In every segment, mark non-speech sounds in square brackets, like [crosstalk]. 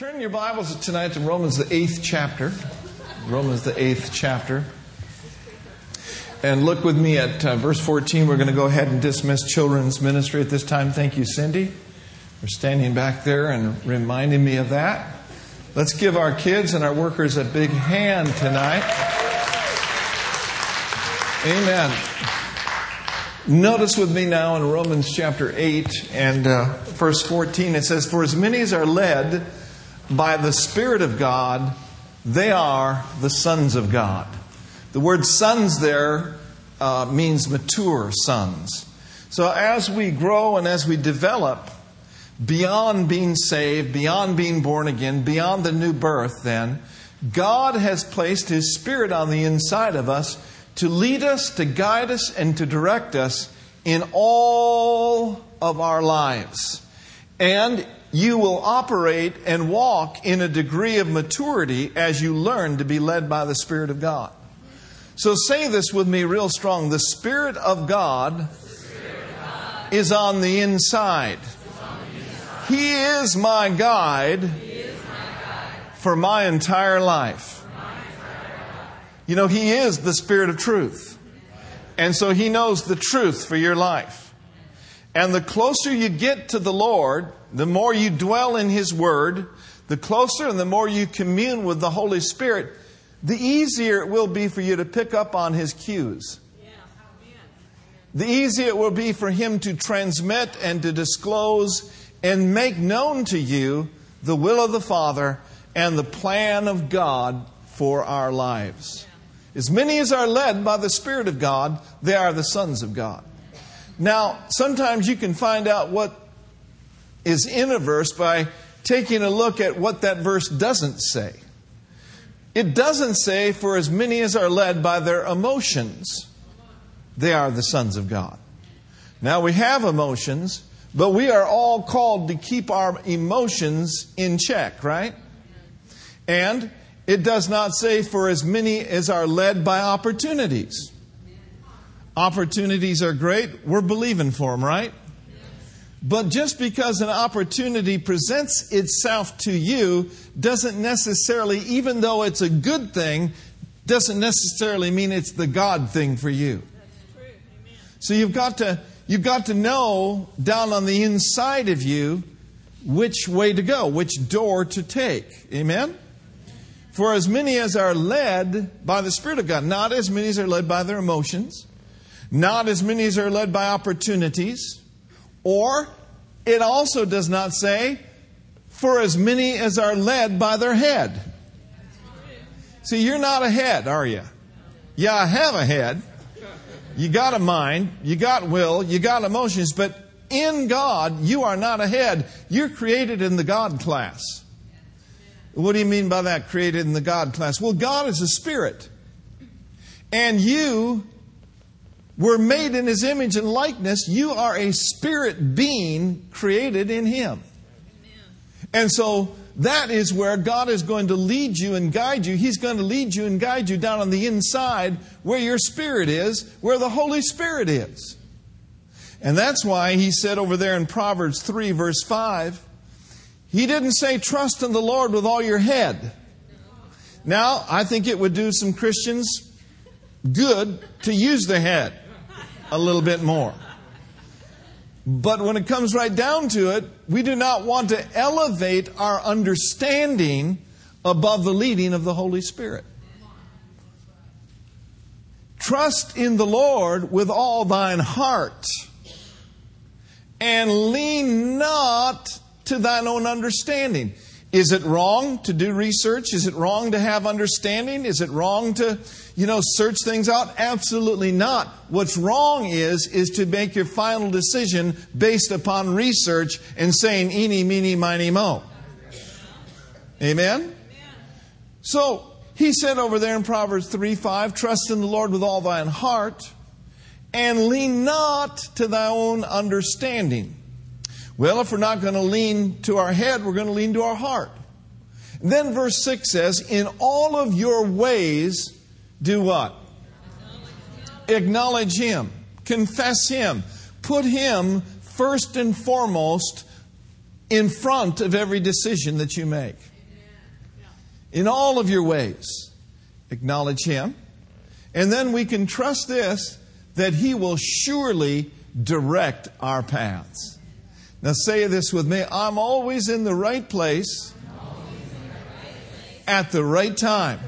Turn your Bibles tonight to Romans, the eighth chapter. Romans, the eighth chapter. And look with me at uh, verse 14. We're going to go ahead and dismiss children's ministry at this time. Thank you, Cindy, for standing back there and reminding me of that. Let's give our kids and our workers a big hand tonight. Amen. Notice with me now in Romans chapter 8 and uh, verse 14, it says, For as many as are led by the Spirit of God, they are the sons of God. The word sons there uh, means mature sons. So as we grow and as we develop beyond being saved, beyond being born again, beyond the new birth, then, God has placed His Spirit on the inside of us to lead us, to guide us, and to direct us in all of our lives. And you will operate and walk in a degree of maturity as you learn to be led by the Spirit of God. So say this with me real strong. The Spirit of God, is on the inside. He is my guide, for my entire life. You know, He is the Spirit of truth. And so He knows the truth for your life. And the closer you get to the Lord, the more you dwell in His Word, the closer and the more you commune with the Holy Spirit, the easier it will be for you to pick up on His cues. The easier it will be for Him to transmit and to disclose and make known to you the will of the Father and the plan of God for our lives. As many as are led by the Spirit of God, they are the sons of God. Now, sometimes you can find out what is in a verse by taking a look at what that verse doesn't say. It doesn't say, for as many as are led by their emotions, they are the sons of God. Now we have emotions, but we are all called to keep our emotions in check, right? And it does not say, for as many as are led by opportunities. Opportunities are great. We're believing for them, right? But just because an opportunity presents itself to you doesn't necessarily, even though it's a good thing, doesn't necessarily mean it's the God thing for you. So you've got to you've got to know down on the inside of you which way to go, which door to take. Amen? For as many as are led by the Spirit of God, not as many as are led by their emotions, not as many as are led by opportunities, or it also does not say, for as many as are led by their head. See, you're not a head, are you? Yeah, I have a head. You got a mind, you got will, you got emotions, but in God, you are not a head. You're created in the God class. What do you mean by that, created in the God class? Well, God is a spirit. And you were made in his image and likeness, you are a spirit being created in him. And so that is where God is going to lead you and guide you. He's going to lead you and guide you down on the inside where your spirit is, where the Holy Spirit is. And that's why he said over there in Proverbs 3, verse 5, he didn't say, trust in the Lord with all your head. Now, I think it would do some Christians good to use the head a little bit more. But when it comes right down to it, we do not want to elevate our understanding above the leading of the Holy Spirit. Trust in the Lord with all thine heart, and lean not to thine own understanding. Is it wrong to do research? Is it wrong to have understanding? Is it wrong to, you know, search things out? Absolutely not. What's wrong is, is to make your final decision based upon research and saying eeny, meeny, miny, mo. Amen? So, he said over there in Proverbs 3 5, trust in the Lord with all thine heart and lean not to thy own understanding. Well, if we're not going to lean to our head, we're going to lean to our heart. Then verse 6 says, In all of your ways, do what? Acknowledge Him. Confess Him. Put Him first and foremost in front of every decision that you make. In all of your ways, acknowledge Him. And then we can trust this that He will surely direct our paths. Now, say this with me I'm always in the right place at the right time.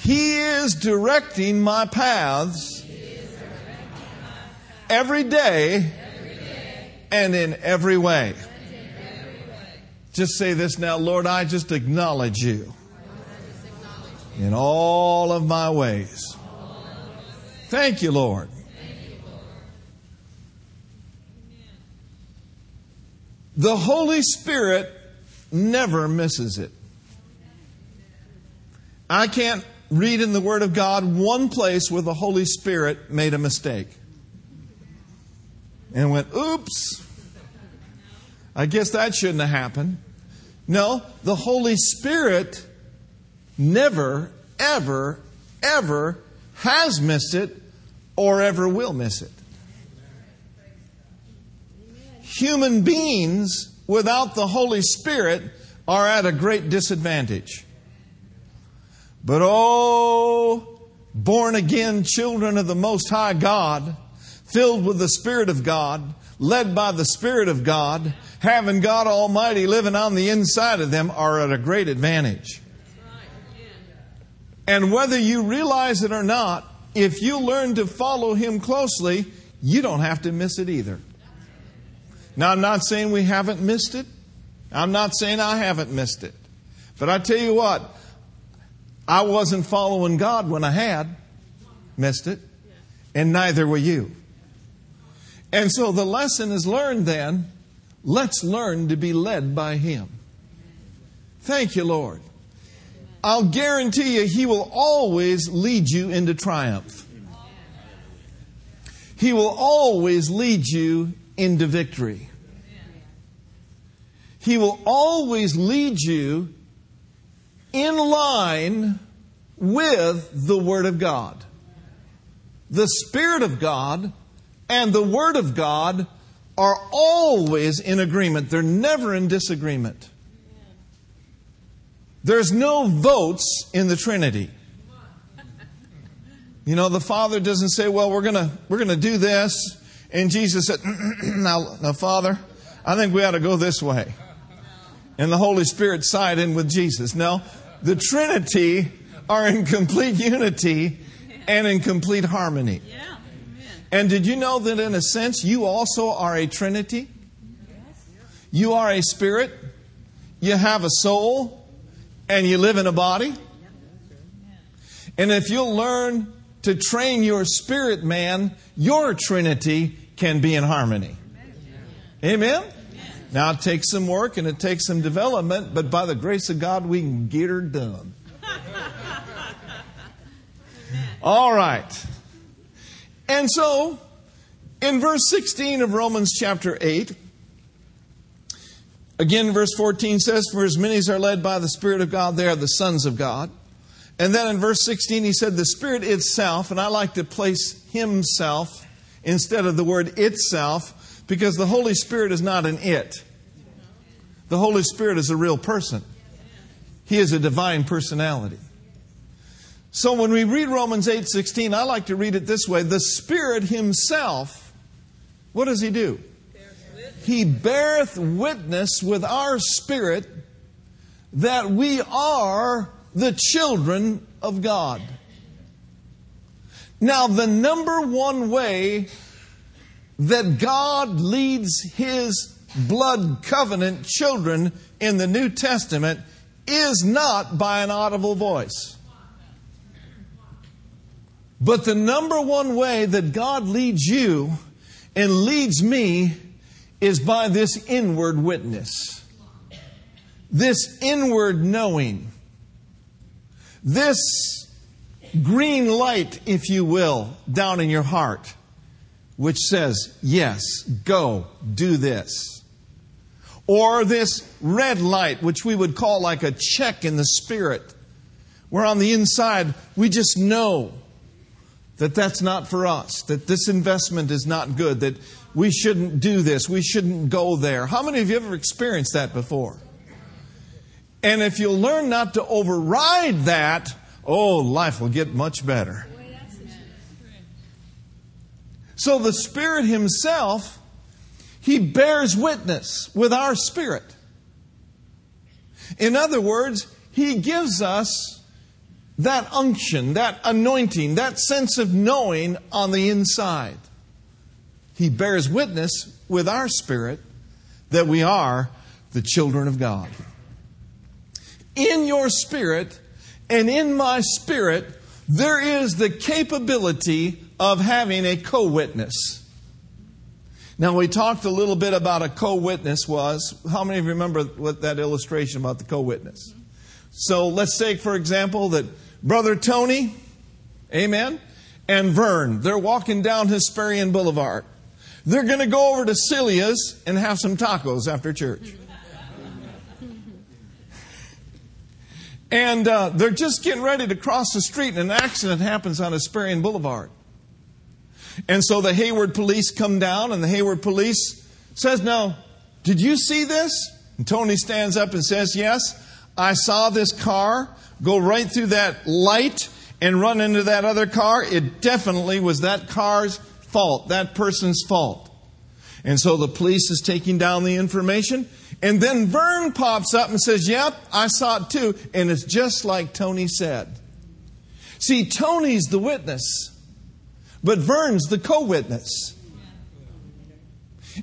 He is directing my paths every day and in every way. Just say this now, Lord, I just acknowledge you in all of my ways. Thank you, Lord. The Holy Spirit never misses it. I can't read in the Word of God one place where the Holy Spirit made a mistake and went, oops, I guess that shouldn't have happened. No, the Holy Spirit never, ever, ever has missed it or ever will miss it. Human beings without the Holy Spirit are at a great disadvantage. But oh, born again children of the Most High God, filled with the Spirit of God, led by the Spirit of God, having God Almighty living on the inside of them, are at a great advantage. And whether you realize it or not, if you learn to follow Him closely, you don't have to miss it either. Now, I'm not saying we haven't missed it. I'm not saying I haven't missed it. But I tell you what, I wasn't following God when I had missed it, and neither were you. And so the lesson is learned then let's learn to be led by Him. Thank you, Lord. I'll guarantee you, He will always lead you into triumph. He will always lead you into victory. He will always lead you in line with the Word of God. The Spirit of God and the Word of God are always in agreement, they're never in disagreement. There's no votes in the Trinity. You know, the Father doesn't say, well, we're going to we're going to do this. And Jesus said, mm, mm, mm, now, now, Father, I think we ought to go this way. And the Holy Spirit side in with Jesus. No, the Trinity are in complete unity and in complete harmony. And did you know that in a sense you also are a Trinity? You are a spirit, you have a soul, and you live in a body. And if you'll learn to train your spirit man, your Trinity can be in harmony. Amen? Now, it takes some work and it takes some development, but by the grace of God, we can get her done. [laughs] All right. And so, in verse 16 of Romans chapter 8, again, verse 14 says, For as many as are led by the Spirit of God, they are the sons of God. And then in verse 16, he said, The Spirit itself, and I like to place Himself instead of the word itself because the Holy Spirit is not an it. The Holy Spirit is a real person, He is a divine personality. So when we read Romans 8:16, I like to read it this way, the Spirit himself what does he do? He beareth witness with our spirit that we are the children of God. Now, the number one way that God leads His blood covenant children in the New Testament is not by an audible voice. But the number one way that God leads you and leads me is by this inward witness, this inward knowing, this green light, if you will, down in your heart which says, Yes, go, do this. Or this red light, which we would call like a check in the spirit, where on the inside we just know that that's not for us, that this investment is not good, that we shouldn't do this, we shouldn't go there. How many of you ever experienced that before? And if you'll learn not to override that, oh, life will get much better. So the Spirit Himself, He bears witness with our spirit. In other words, He gives us that unction, that anointing, that sense of knowing on the inside. He bears witness with our spirit that we are the children of God. In your spirit and in my spirit, there is the capability of having a co witness. Now, we talked a little bit about a co witness was. How many of you remember what that illustration about the co witness? So let's take, for example, that Brother Tony, amen, and Vern, they're walking down Hesperian Boulevard. They're going to go over to Celia's and have some tacos after church. And uh, they're just getting ready to cross the street, and an accident happens on Hesperian Boulevard. And so the Hayward police come down, and the Hayward police says, Now, did you see this? And Tony stands up and says, Yes, I saw this car go right through that light and run into that other car. It definitely was that car's fault, that person's fault. And so the police is taking down the information. And then Vern pops up and says, Yep, I saw it too. And it's just like Tony said. See, Tony's the witness. But Vern's the co witness.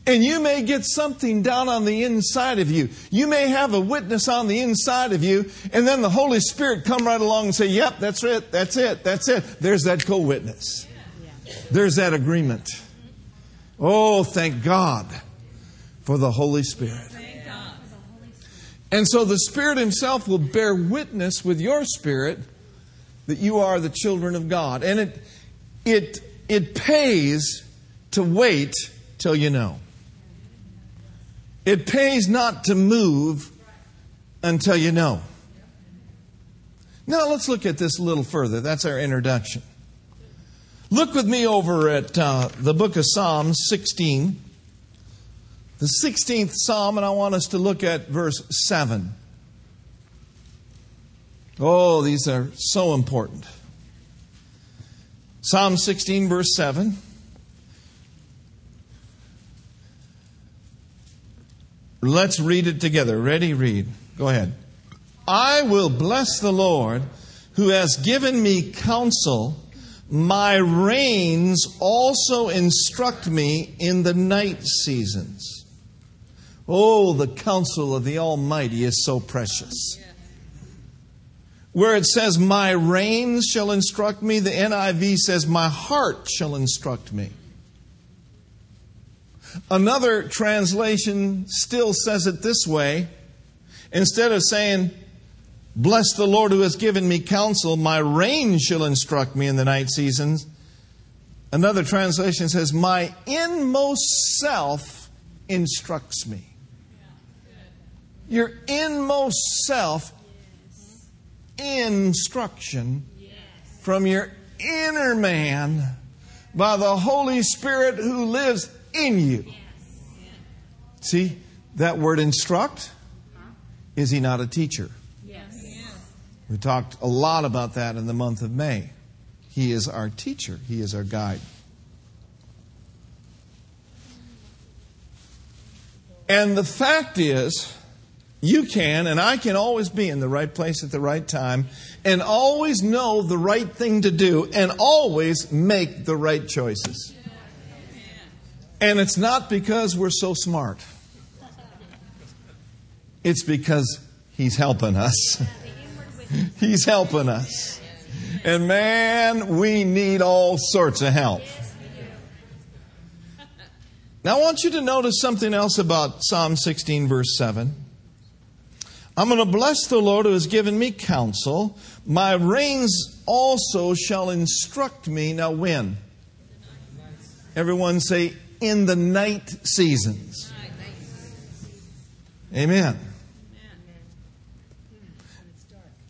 And you may get something down on the inside of you. You may have a witness on the inside of you, and then the Holy Spirit come right along and say, Yep, that's it, that's it, that's it. There's that co witness. There's that agreement. Oh, thank God for the Holy Spirit. And so the Spirit Himself will bear witness with your spirit that you are the children of God. And it, it, it pays to wait till you know. It pays not to move until you know. Now let's look at this a little further. That's our introduction. Look with me over at uh, the book of Psalms 16, the 16th Psalm, and I want us to look at verse 7. Oh, these are so important. Psalm 16, verse 7. Let's read it together. Ready? Read. Go ahead. I will bless the Lord who has given me counsel. My reins also instruct me in the night seasons. Oh, the counsel of the Almighty is so precious where it says, My reins shall instruct me, the NIV says, My heart shall instruct me. Another translation still says it this way. Instead of saying, Bless the Lord who has given me counsel, my reins shall instruct me in the night seasons. Another translation says, My inmost self instructs me. Your inmost self instruction from your inner man by the Holy Spirit who lives in you. See, that word instruct, is he not a teacher? Yes. We talked a lot about that in the month of May. He is our teacher, He is our guide. And the fact is, you can and I can always be in the right place at the right time and always know the right thing to do and always make the right choices. And it's not because we're so smart, it's because He's helping us. [laughs] He's helping us. And man, we need all sorts of help. Now, I want you to notice something else about Psalm 16, verse 7. I'm going to bless the Lord who has given me counsel. My reins also shall instruct me. Now, when? Everyone say, in the night seasons. Amen.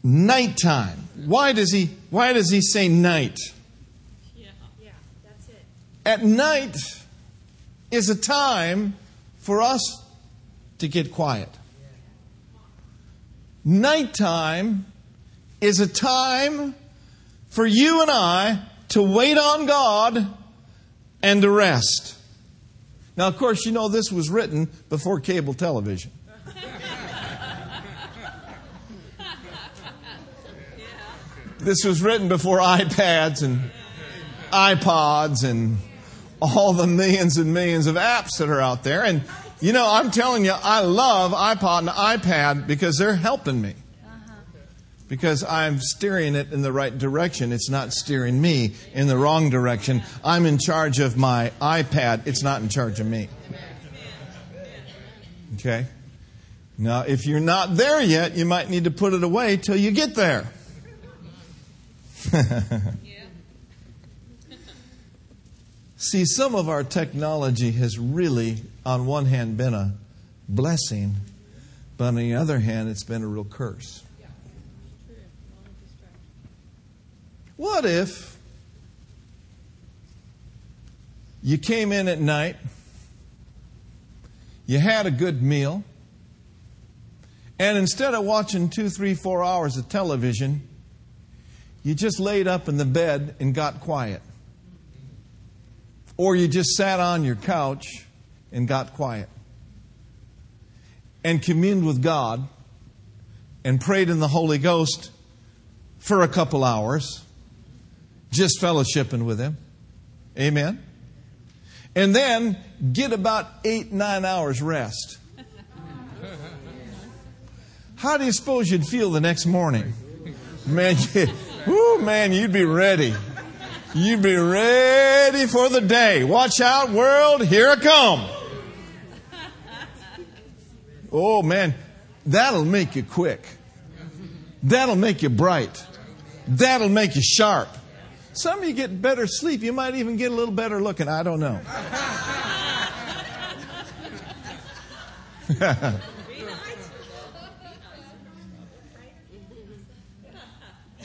Nighttime. Why does he why does he say night? At night is a time for us to get quiet. Nighttime is a time for you and I to wait on God and to rest. Now, of course, you know this was written before cable television. [laughs] This was written before iPads and iPods and all the millions and millions of apps that are out there. And, you know, I'm telling you, I love iPod and iPad because they're helping me. Because I'm steering it in the right direction. It's not steering me in the wrong direction. I'm in charge of my iPad. It's not in charge of me. Okay? Now, if you're not there yet, you might need to put it away till you get there. [laughs] See, some of our technology has really, on one hand, been a blessing, but on the other hand, it's been a real curse. What if you came in at night, you had a good meal, and instead of watching two, three, four hours of television, you just laid up in the bed and got quiet? Or you just sat on your couch and got quiet and communed with God and prayed in the Holy Ghost for a couple hours, just fellowshipping with Him. Amen. And then get about eight, nine hours rest. How do you suppose you'd feel the next morning? Man, [laughs] you, man, you'd be ready. You be ready for the day. Watch out, world, here I come. Oh man, that'll make you quick. That'll make you bright. That'll make you sharp. Some of you get better sleep. You might even get a little better looking. I don't know. [laughs] [laughs]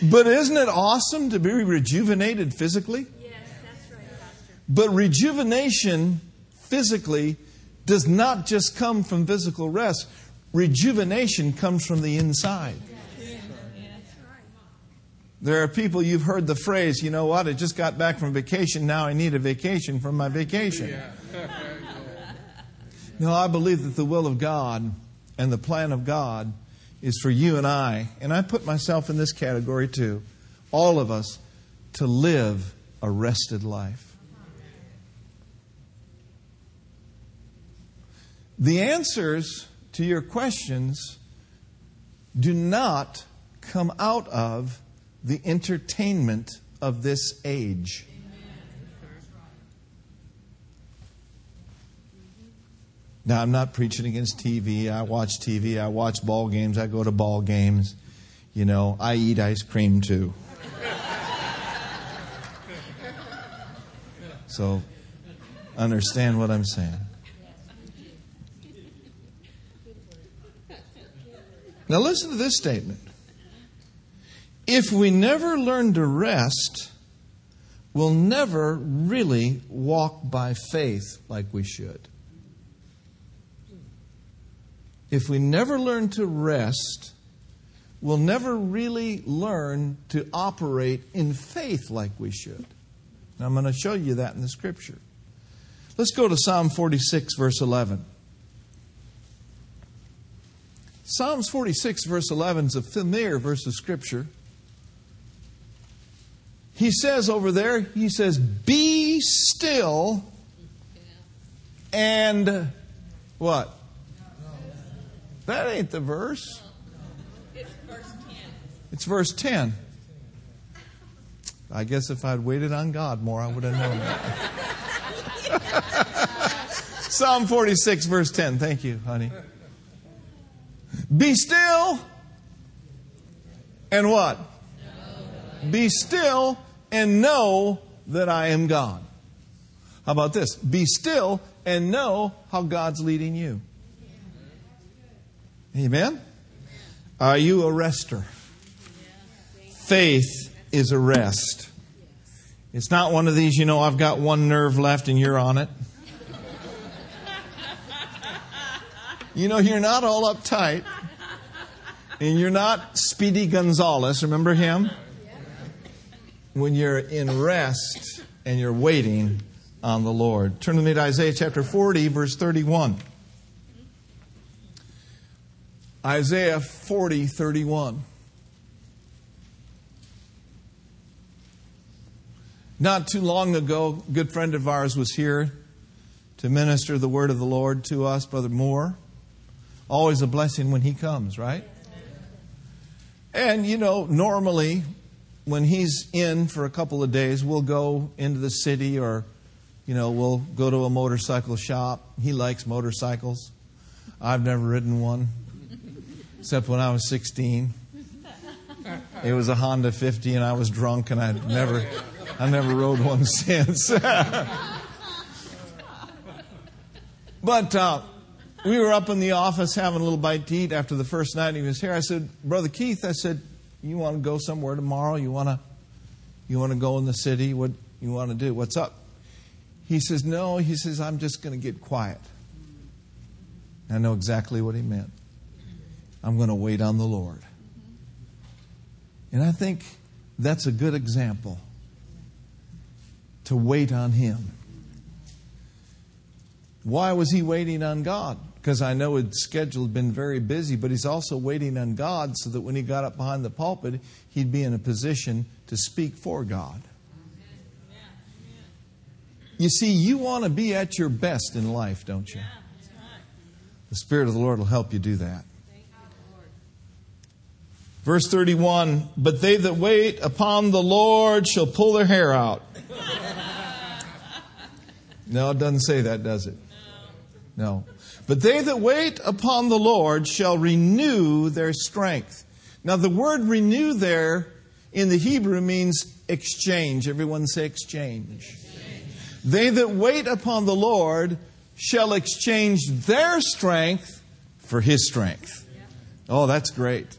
But isn't it awesome to be rejuvenated physically? Yes, that's right, Pastor. But rejuvenation physically does not just come from physical rest. Rejuvenation comes from the inside. There are people, you've heard the phrase, you know what, I just got back from vacation, now I need a vacation from my vacation. [laughs] no, I believe that the will of God and the plan of God is for you and I, and I put myself in this category too, all of us, to live a rested life. The answers to your questions do not come out of the entertainment of this age. Now, I'm not preaching against TV. I watch TV. I watch ball games. I go to ball games. You know, I eat ice cream too. So, understand what I'm saying. Now, listen to this statement. If we never learn to rest, we'll never really walk by faith like we should. If we never learn to rest, we'll never really learn to operate in faith like we should. Now, I'm going to show you that in the scripture. Let's go to Psalm 46, verse 11. Psalms 46, verse 11 is a familiar verse of Scripture. He says over there, he says, Be still and what? That ain't the verse. It's verse 10. It's verse 10. I guess if I'd waited on God more, I would have known that. [laughs] Psalm 46, verse 10. Thank you, honey. Be still and what? Be still and know that I am God. How about this? Be still and know how God's leading you. Amen? Are you a rester? Faith is a rest. It's not one of these, you know, I've got one nerve left and you're on it. You know, you're not all uptight. And you're not Speedy Gonzales. Remember him? When you're in rest and you're waiting on the Lord. Turn with me to Isaiah chapter 40, verse 31. Isaiah 40, 31. Not too long ago, a good friend of ours was here to minister the word of the Lord to us, Brother Moore. Always a blessing when he comes, right? And, you know, normally when he's in for a couple of days, we'll go into the city or, you know, we'll go to a motorcycle shop. He likes motorcycles. I've never ridden one, except when I was 16. It was a Honda 50 and I was drunk and I never, I never rode one [laughs] since. [laughs] but, uh, we were up in the office having a little bite to eat after the first night he was here. I said, Brother Keith, I said, you want to go somewhere tomorrow? You want to, you want to go in the city? What you want to do? What's up? He says, No. He says, I'm just going to get quiet. I know exactly what he meant. I'm going to wait on the Lord. And I think that's a good example to wait on Him. Why was he waiting on God? because I know his schedule had been very busy, but he's also waiting on God so that when he got up behind the pulpit, he'd be in a position to speak for God. You see, you want to be at your best in life, don't you? The Spirit of the Lord will help you do that. Verse 31 But they that wait upon the Lord shall pull their hair out. [laughs] No, it doesn't say that, does it? No. But they that wait upon the Lord shall renew their strength. Now, the word renew there in the Hebrew means exchange. Everyone say exchange. exchange. They that wait upon the Lord shall exchange their strength for his strength. Oh, that's great.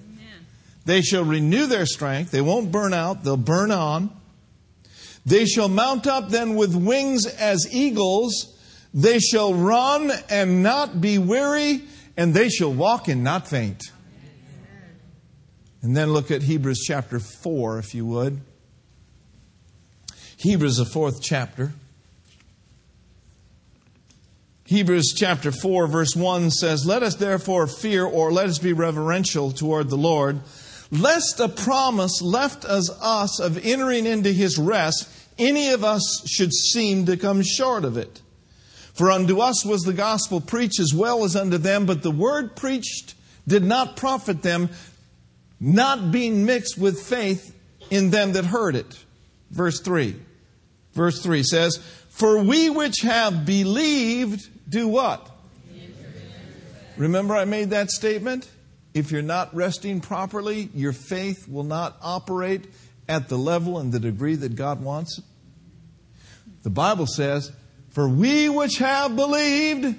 They shall renew their strength. They won't burn out, they'll burn on. They shall mount up then with wings as eagles. They shall run and not be weary, and they shall walk and not faint. And then look at Hebrews chapter 4, if you would. Hebrews, the fourth chapter. Hebrews chapter 4, verse 1 says, Let us therefore fear, or let us be reverential toward the Lord, lest a promise left as us of entering into his rest, any of us should seem to come short of it. For unto us was the gospel preached as well as unto them, but the word preached did not profit them, not being mixed with faith in them that heard it. Verse 3. Verse 3 says, For we which have believed do what? Remember, I made that statement? If you're not resting properly, your faith will not operate at the level and the degree that God wants. It. The Bible says, for we which have believed,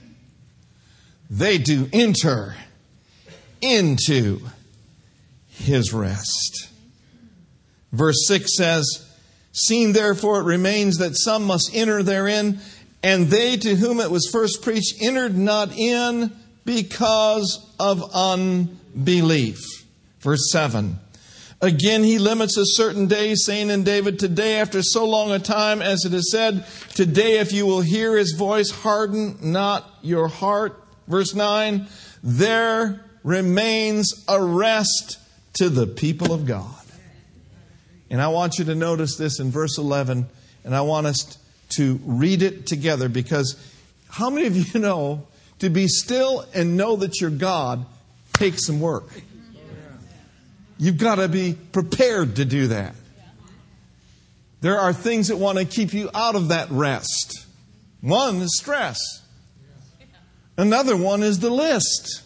they do enter into his rest. Verse 6 says, Seeing therefore it remains that some must enter therein, and they to whom it was first preached entered not in because of unbelief. Verse 7 Again, he limits a certain day, saying in David, Today, after so long a time, as it is said, Today, if you will hear his voice, harden not your heart. Verse 9, there remains a rest to the people of God. And I want you to notice this in verse 11, and I want us to read it together because how many of you [laughs] know to be still and know that you're God takes some work? You've got to be prepared to do that. There are things that want to keep you out of that rest. One is stress. Another one is the list.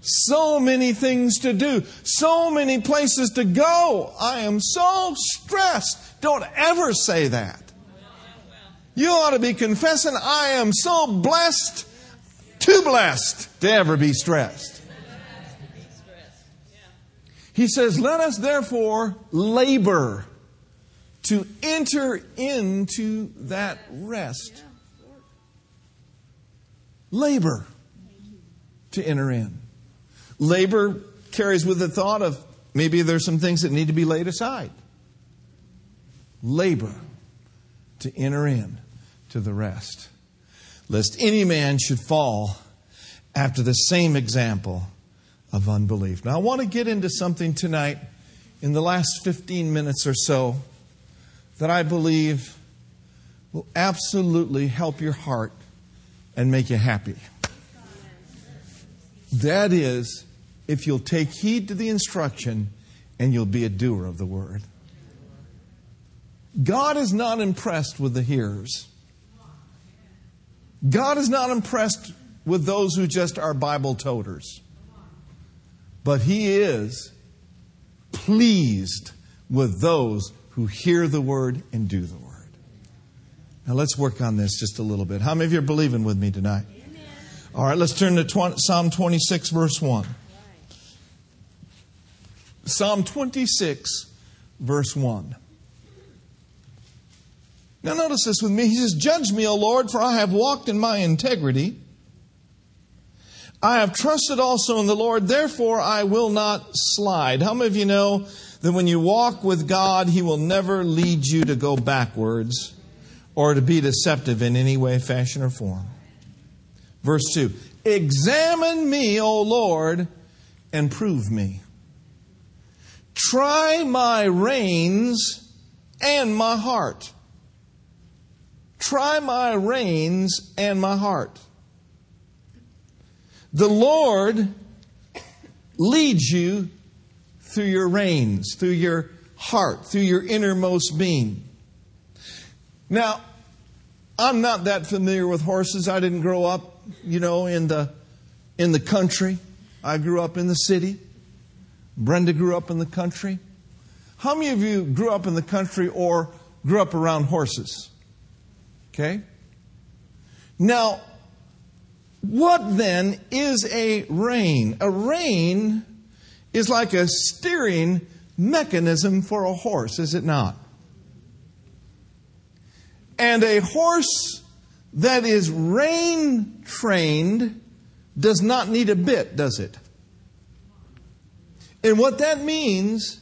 So many things to do, so many places to go. I am so stressed. Don't ever say that. You ought to be confessing, I am so blessed, too blessed to ever be stressed. He says, Let us therefore labor to enter into that rest. Labor to enter in. Labor carries with the thought of maybe there's some things that need to be laid aside. Labor to enter in to the rest. Lest any man should fall after the same example of unbelief. Now, I want to get into something tonight in the last 15 minutes or so that I believe will absolutely help your heart and make you happy. That is, if you'll take heed to the instruction and you'll be a doer of the word. God is not impressed with the hearers. God is not impressed with those who just are Bible toters. But He is pleased with those who hear the word and do the word. Now let's work on this just a little bit. How many of you are believing with me tonight? Amen. All right, let's turn to 20, Psalm 26, verse 1. Psalm 26, verse 1. Now, notice this with me. He says, Judge me, O Lord, for I have walked in my integrity. I have trusted also in the Lord, therefore I will not slide. How many of you know that when you walk with God, He will never lead you to go backwards or to be deceptive in any way, fashion, or form? Verse 2 Examine me, O Lord, and prove me. Try my reins and my heart. Try my reins and my heart. The Lord leads you through your reins, through your heart, through your innermost being. Now, I'm not that familiar with horses. I didn't grow up, you know, in the in the country. I grew up in the city. Brenda grew up in the country. How many of you grew up in the country or grew up around horses? Okay? Now, what then is a rein? A rein is like a steering mechanism for a horse, is it not? And a horse that is rein trained does not need a bit, does it? And what that means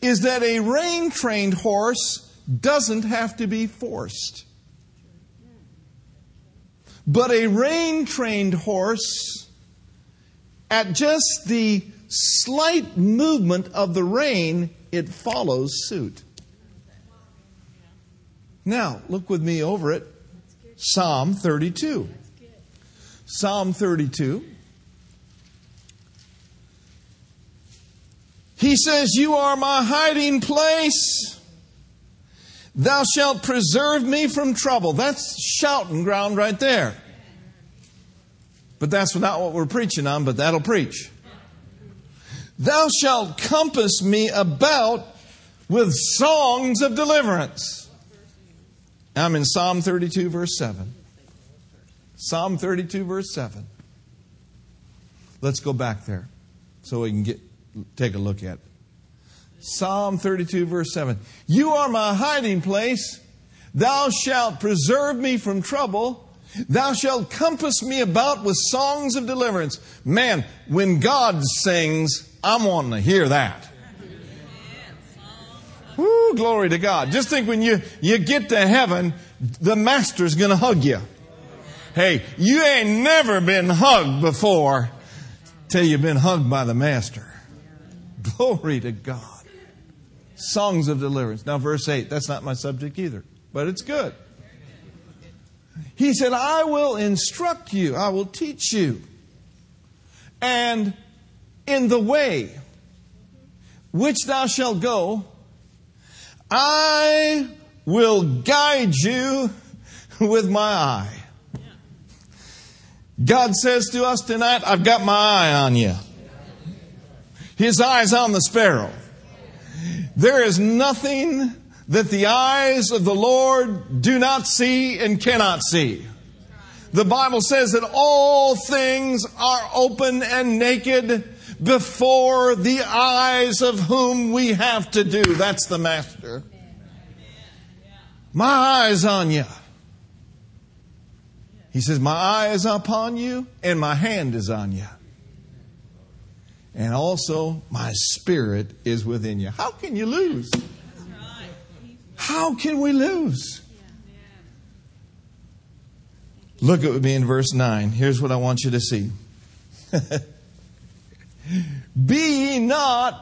is that a rein trained horse doesn't have to be forced. But a rein trained horse, at just the slight movement of the rein, it follows suit. Now, look with me over it. Psalm 32. Psalm 32. He says, You are my hiding place. Thou shalt preserve me from trouble. That's shouting ground right there. But that's not what we're preaching on, but that'll preach. Thou shalt compass me about with songs of deliverance. I'm in Psalm 32, verse 7. Psalm 32, verse 7. Let's go back there so we can get take a look at it. Psalm 32, verse 7. You are my hiding place. Thou shalt preserve me from trouble. Thou shalt compass me about with songs of deliverance. Man, when God sings, I'm wanting to hear that. Woo, glory to God. Just think when you, you get to heaven, the master's gonna hug you. Hey, you ain't never been hugged before till you've been hugged by the master. Glory to God. Songs of deliverance. Now, verse 8, that's not my subject either, but it's good. He said, I will instruct you, I will teach you. And in the way which thou shalt go, I will guide you with my eye. God says to us tonight, I've got my eye on you. His eye's on the sparrow. There is nothing that the eyes of the Lord do not see and cannot see. The Bible says that all things are open and naked before the eyes of whom we have to do. That's the Master. My eyes on you. He says, My eye is upon you, and my hand is on you. And also, my spirit is within you. How can you lose? How can we lose? Look at me in verse 9. Here's what I want you to see. [laughs] Be ye not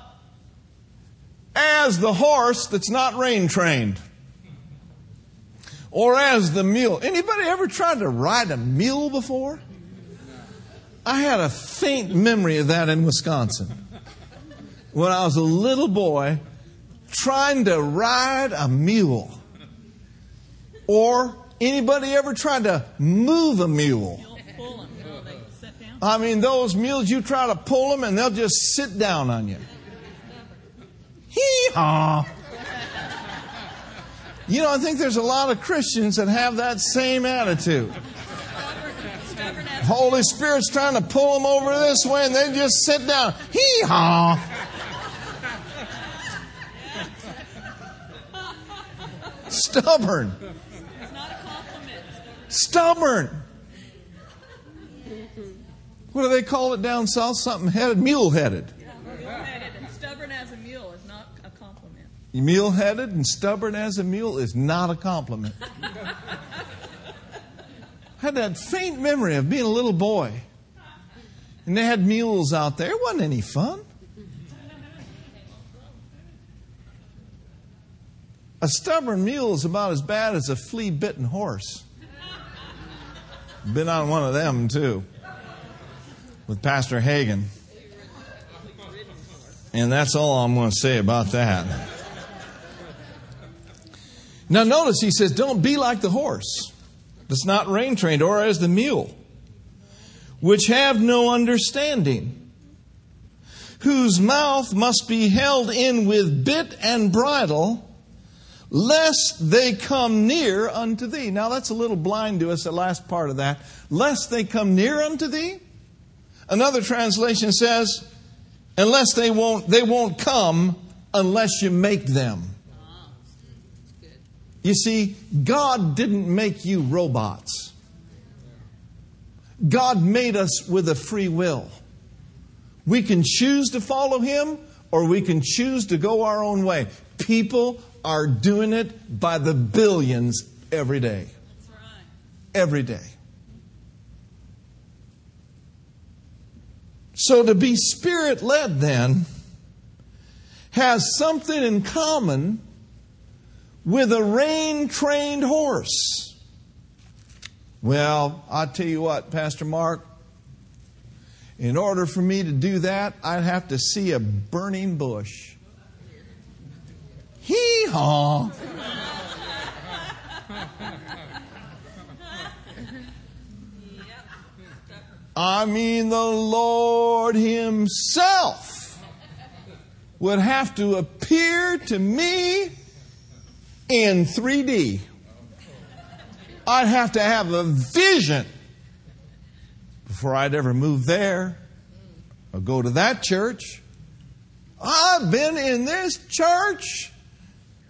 as the horse that's not rein trained or as the mule. Anybody ever tried to ride a mule before? I had a faint memory of that in Wisconsin. When I was a little boy trying to ride a mule. Or anybody ever tried to move a mule? I mean, those mules, you try to pull them and they'll just sit down on you. Hee haw. You know, I think there's a lot of Christians that have that same attitude. Holy Spirit's trying to pull them over this way and they just sit down. Hee haw. Stubborn. It's not a compliment. Stubborn. What do they call it down south? Something headed? Mule headed. Mule-headed and stubborn as a mule is not a compliment. Mule headed and stubborn as a mule is not a compliment. I [laughs] had that faint memory of being a little boy. And they had mules out there. It wasn't any fun. A stubborn mule is about as bad as a flea bitten horse. Been on one of them too with Pastor Hagin. And that's all I'm going to say about that. Now, notice he says, Don't be like the horse that's not rein trained, or as the mule, which have no understanding, whose mouth must be held in with bit and bridle, lest they come near unto thee. Now, that's a little blind to us, the last part of that. Lest they come near unto thee. Another translation says, unless they won't, they won't come unless you make them. You see, God didn't make you robots. God made us with a free will. We can choose to follow Him or we can choose to go our own way. People are doing it by the billions every day. Every day. So to be spirit led, then, has something in common with a rein trained horse. Well, I'll tell you what, Pastor Mark, in order for me to do that, I'd have to see a burning bush. Hee haw. I mean, the Lord Himself would have to appear to me in 3D. I'd have to have a vision before I'd ever move there or go to that church. I've been in this church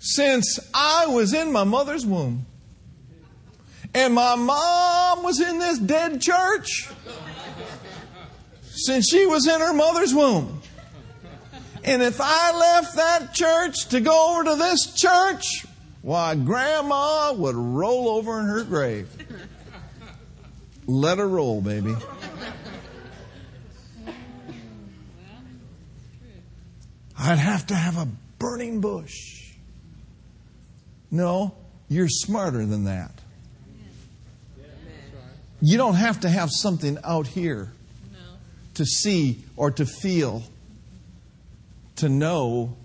since I was in my mother's womb. And my mom was in this dead church since she was in her mother's womb. And if I left that church to go over to this church, why, Grandma would roll over in her grave. Let her roll, baby. I'd have to have a burning bush. No, you're smarter than that. You don't have to have something out here to see or to feel to know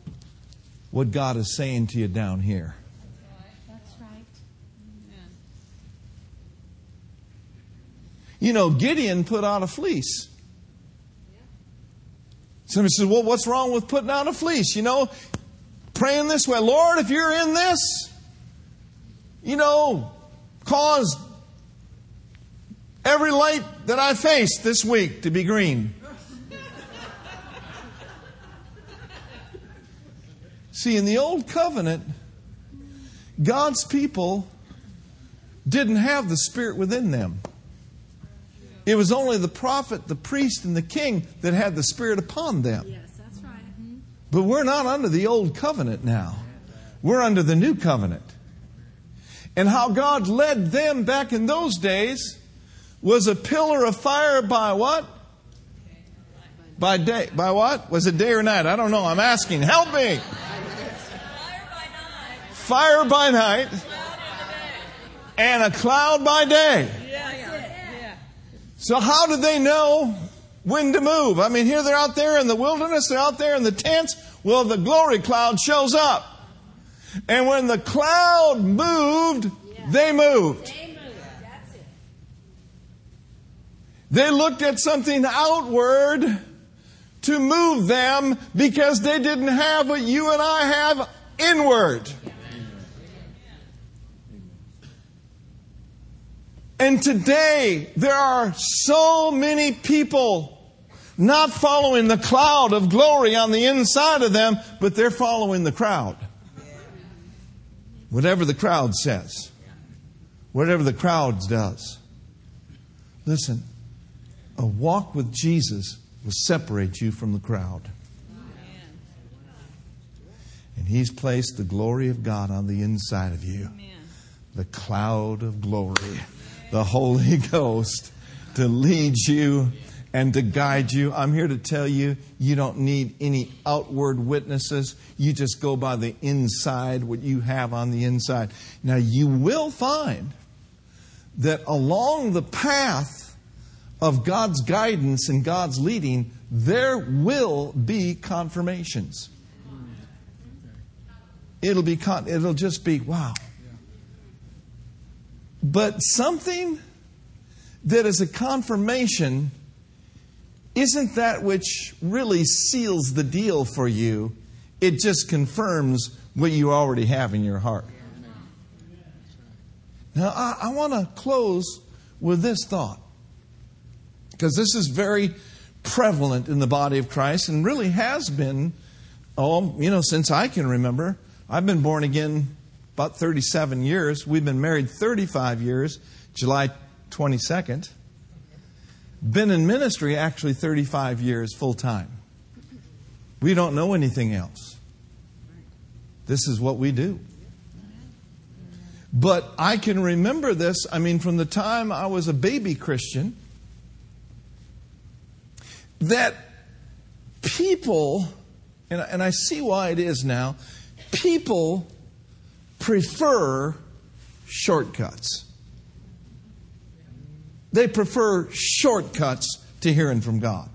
what God is saying to you down here. That's right. You know, Gideon put out a fleece. Somebody says, Well, what's wrong with putting out a fleece? You know, praying this way Lord, if you're in this, you know, cause every light that I face this week to be green. See, in the Old Covenant, God's people didn't have the Spirit within them. It was only the prophet, the priest, and the king that had the Spirit upon them. Yes, that's right. But we're not under the old covenant now. We're under the new covenant. And how God led them back in those days was a pillar of fire by what? By day. By what? Was it day or night? I don't know. I'm asking. Help me. Fire by night and a cloud by day. So how did they know when to move? I mean, here they're out there in the wilderness, they're out there in the tents. Well, the glory cloud shows up. And when the cloud moved, they moved. They moved. They looked at something outward to move them because they didn't have what you and I have inward. And today, there are so many people not following the cloud of glory on the inside of them, but they're following the crowd. Whatever the crowd says, whatever the crowd does. Listen, a walk with Jesus will separate you from the crowd. And He's placed the glory of God on the inside of you the cloud of glory, the Holy [laughs] Ghost to lead you and to guide you. I'm here to tell you, you don't need any outward witnesses. You just go by the inside, what you have on the inside. Now, you will find that along the path of God's guidance and God's leading, there will be confirmations. It'll be con- it'll just be wow. But something that is a confirmation isn't that which really seals the deal for you. It just confirms what you already have in your heart. Now, I, I want to close with this thought because this is very prevalent in the body of Christ and really has been, oh, you know, since I can remember. I've been born again about 37 years. We've been married 35 years, July 22nd. Been in ministry actually 35 years full time. We don't know anything else. This is what we do. But I can remember this, I mean, from the time I was a baby Christian, that people, and, and I see why it is now, people prefer shortcuts. They prefer shortcuts to hearing from God.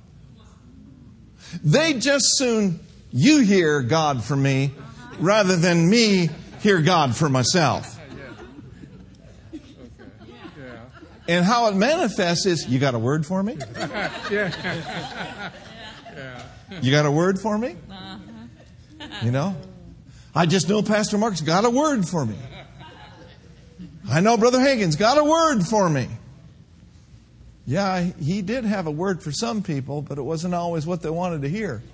They just soon you hear God for me rather than me hear God for myself. And how it manifests is you got a word for me? [laughs] You got a word for me? Uh-huh. You know? I just know Pastor Mark's got a word for me. I know Brother Hagin's got a word for me. Yeah, he did have a word for some people, but it wasn't always what they wanted to hear.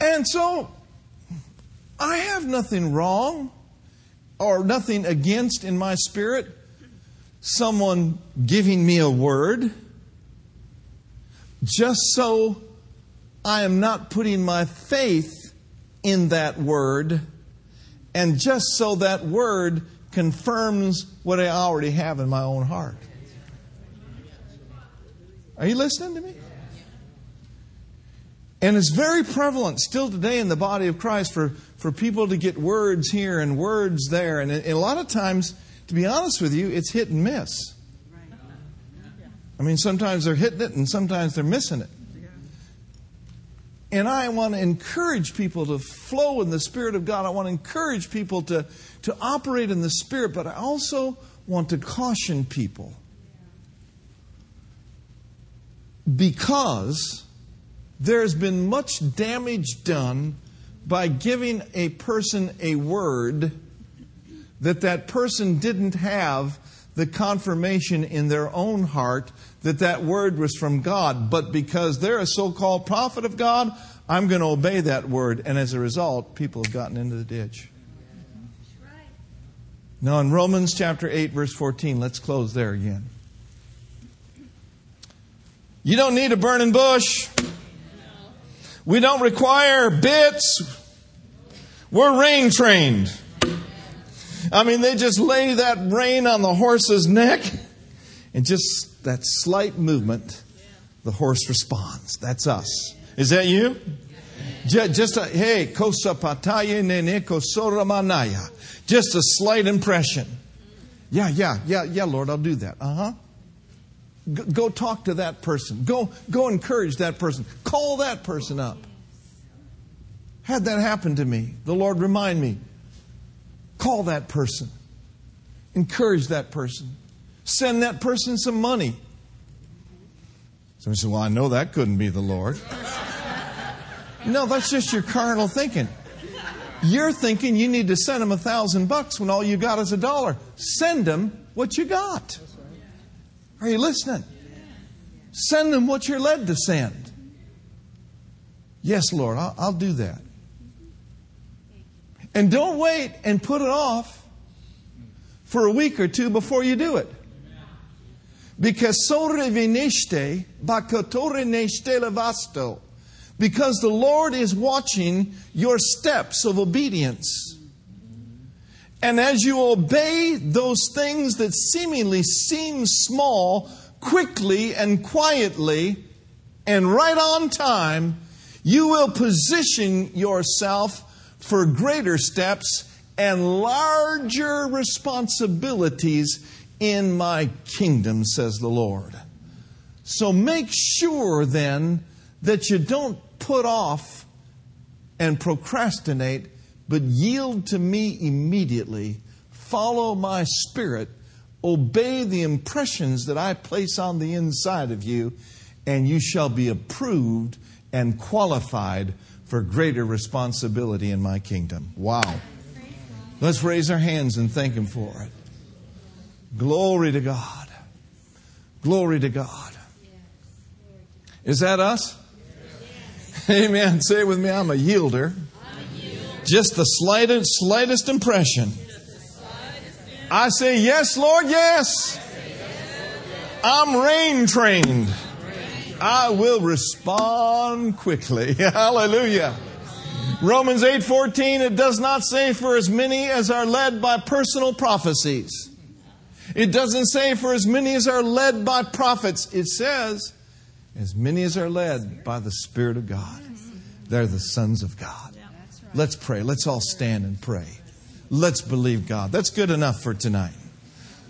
And so, I have nothing wrong or nothing against in my spirit someone giving me a word just so I am not putting my faith in that word, and just so that word confirms what I already have in my own heart. Are you listening to me? And it's very prevalent still today in the body of Christ for, for people to get words here and words there. And, a lot of times, to be honest with you, it's hit and miss. I mean, sometimes they're hitting it and sometimes they're missing it. And I want to encourage people to flow in the Spirit of God. I want to encourage people to, to operate in the Spirit, but I also want to caution people. Because there's been much damage done by giving a person a word that that person didn't have the confirmation in their own heart that that word was from God, but because they're a so called prophet of God, I'm going to obey that word. And as a result, people have gotten into the ditch. Now, in Romans chapter 8, verse 14, let's close there again. You don't need a burning bush. We don't require bits. We're rein trained. I mean, they just lay that rein on the horse's neck, and just that slight movement, the horse responds. That's us. Is that you? Just a, hey, kosapataya nene kosoramanaya. Just a slight impression. Yeah, yeah, yeah, yeah, Lord, I'll do that. Uh huh. Go talk to that person. Go, go encourage that person. Call that person up. Had that happen to me, the Lord remind me. Call that person. Encourage that person. Send that person some money. Somebody said, Well, I know that couldn't be the Lord. [laughs] no, that's just your carnal thinking. You're thinking you need to send them a thousand bucks when all you got is a dollar. Send them what you got. Are you listening? Send them what you're led to send. Yes, Lord, I'll, I'll do that. And don't wait and put it off for a week or two before you do it. Because the Lord is watching your steps of obedience. And as you obey those things that seemingly seem small, quickly and quietly, and right on time, you will position yourself for greater steps and larger responsibilities in my kingdom, says the Lord. So make sure then that you don't put off and procrastinate but yield to me immediately. Follow my spirit. Obey the impressions that I place on the inside of you, and you shall be approved and qualified for greater responsibility in my kingdom. Wow. Let's raise our hands and thank Him for it. Glory to God. Glory to God. Is that us? Amen. Say it with me. I'm a yielder. Just the slightest, slightest impression. I say, Yes, Lord, yes. I'm rein trained. I will respond quickly. [laughs] Hallelujah. Romans 8:14 it does not say for as many as are led by personal prophecies. It doesn't say for as many as are led by prophets. It says as many as are led by the Spirit of God. They're the sons of God. Let's pray. Let's all stand and pray. Let's believe God. That's good enough for tonight.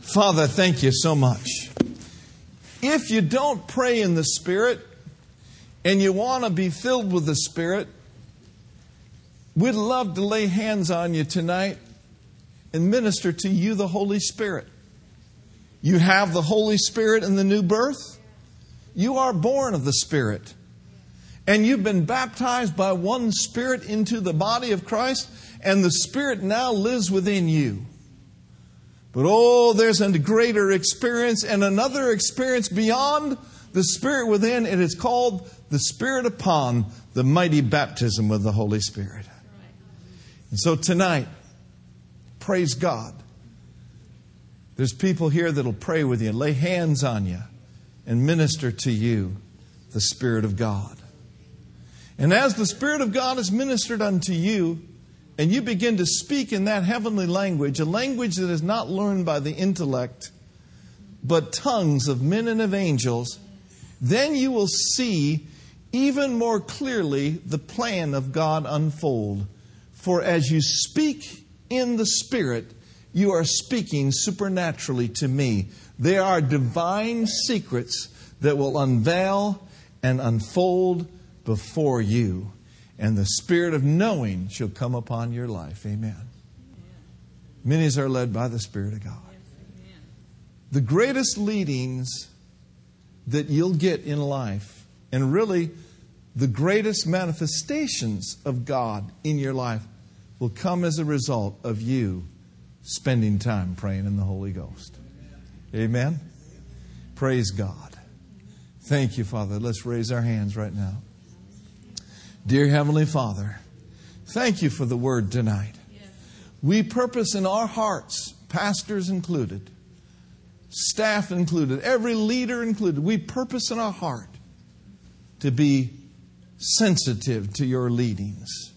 Father, thank you so much. If you don't pray in the Spirit and you want to be filled with the Spirit, we'd love to lay hands on you tonight and minister to you the Holy Spirit. You have the Holy Spirit in the new birth. You are born of the Spirit and you've been baptized by one Spirit into the body of Christ, and the Spirit now lives within you. But oh, there's a greater experience and another experience beyond the Spirit within. It is called the Spirit upon the mighty baptism of the Holy Spirit. And so tonight, praise God. There's people here that'll pray with you, and lay hands on you, and minister to you the Spirit of God. And as the Spirit of God is ministered unto you, and you begin to speak in that heavenly language, a language that is not learned by the intellect, but tongues of men and of angels, then you will see even more clearly the plan of God unfold. For as you speak in the Spirit, you are speaking supernaturally to me. There are divine secrets that will unveil and unfold before you, and the spirit of knowing shall come upon your life. Amen. Many are led by the Spirit of God. The greatest leadings that you'll get in life, and really the greatest manifestations of God in your life, will come as a result of you spending time praying in the Holy Ghost. Amen. Praise God. Thank you, Father. Let's raise our hands right now. Dear Heavenly Father, thank you for the word tonight. We purpose in our hearts, pastors included, staff included, every leader included, we purpose in our heart to be sensitive to your leadings,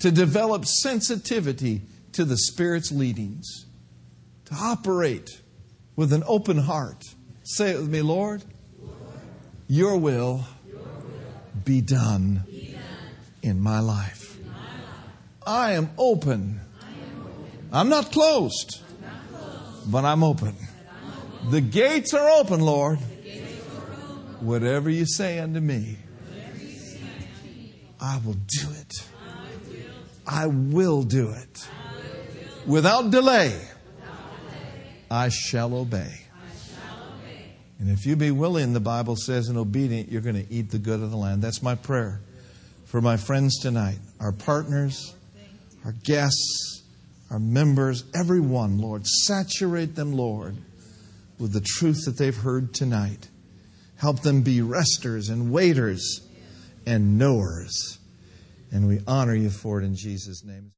to develop sensitivity to the Spirit's leadings, to operate with an open heart. Say it with me, Lord. Your will be done in my life. I am open. I'm not closed, but I'm open. The gates are open, Lord. Whatever you say unto me, I will do it. I will do it. Without delay, I shall obey. And if you be willing, the Bible says, and obedient, you're going to eat the good of the land. That's my prayer for my friends tonight, our partners, our guests, our members, everyone, Lord. Saturate them, Lord, with the truth that they've heard tonight. Help them be resters and waiters and knowers. And we honor you for it in Jesus' name.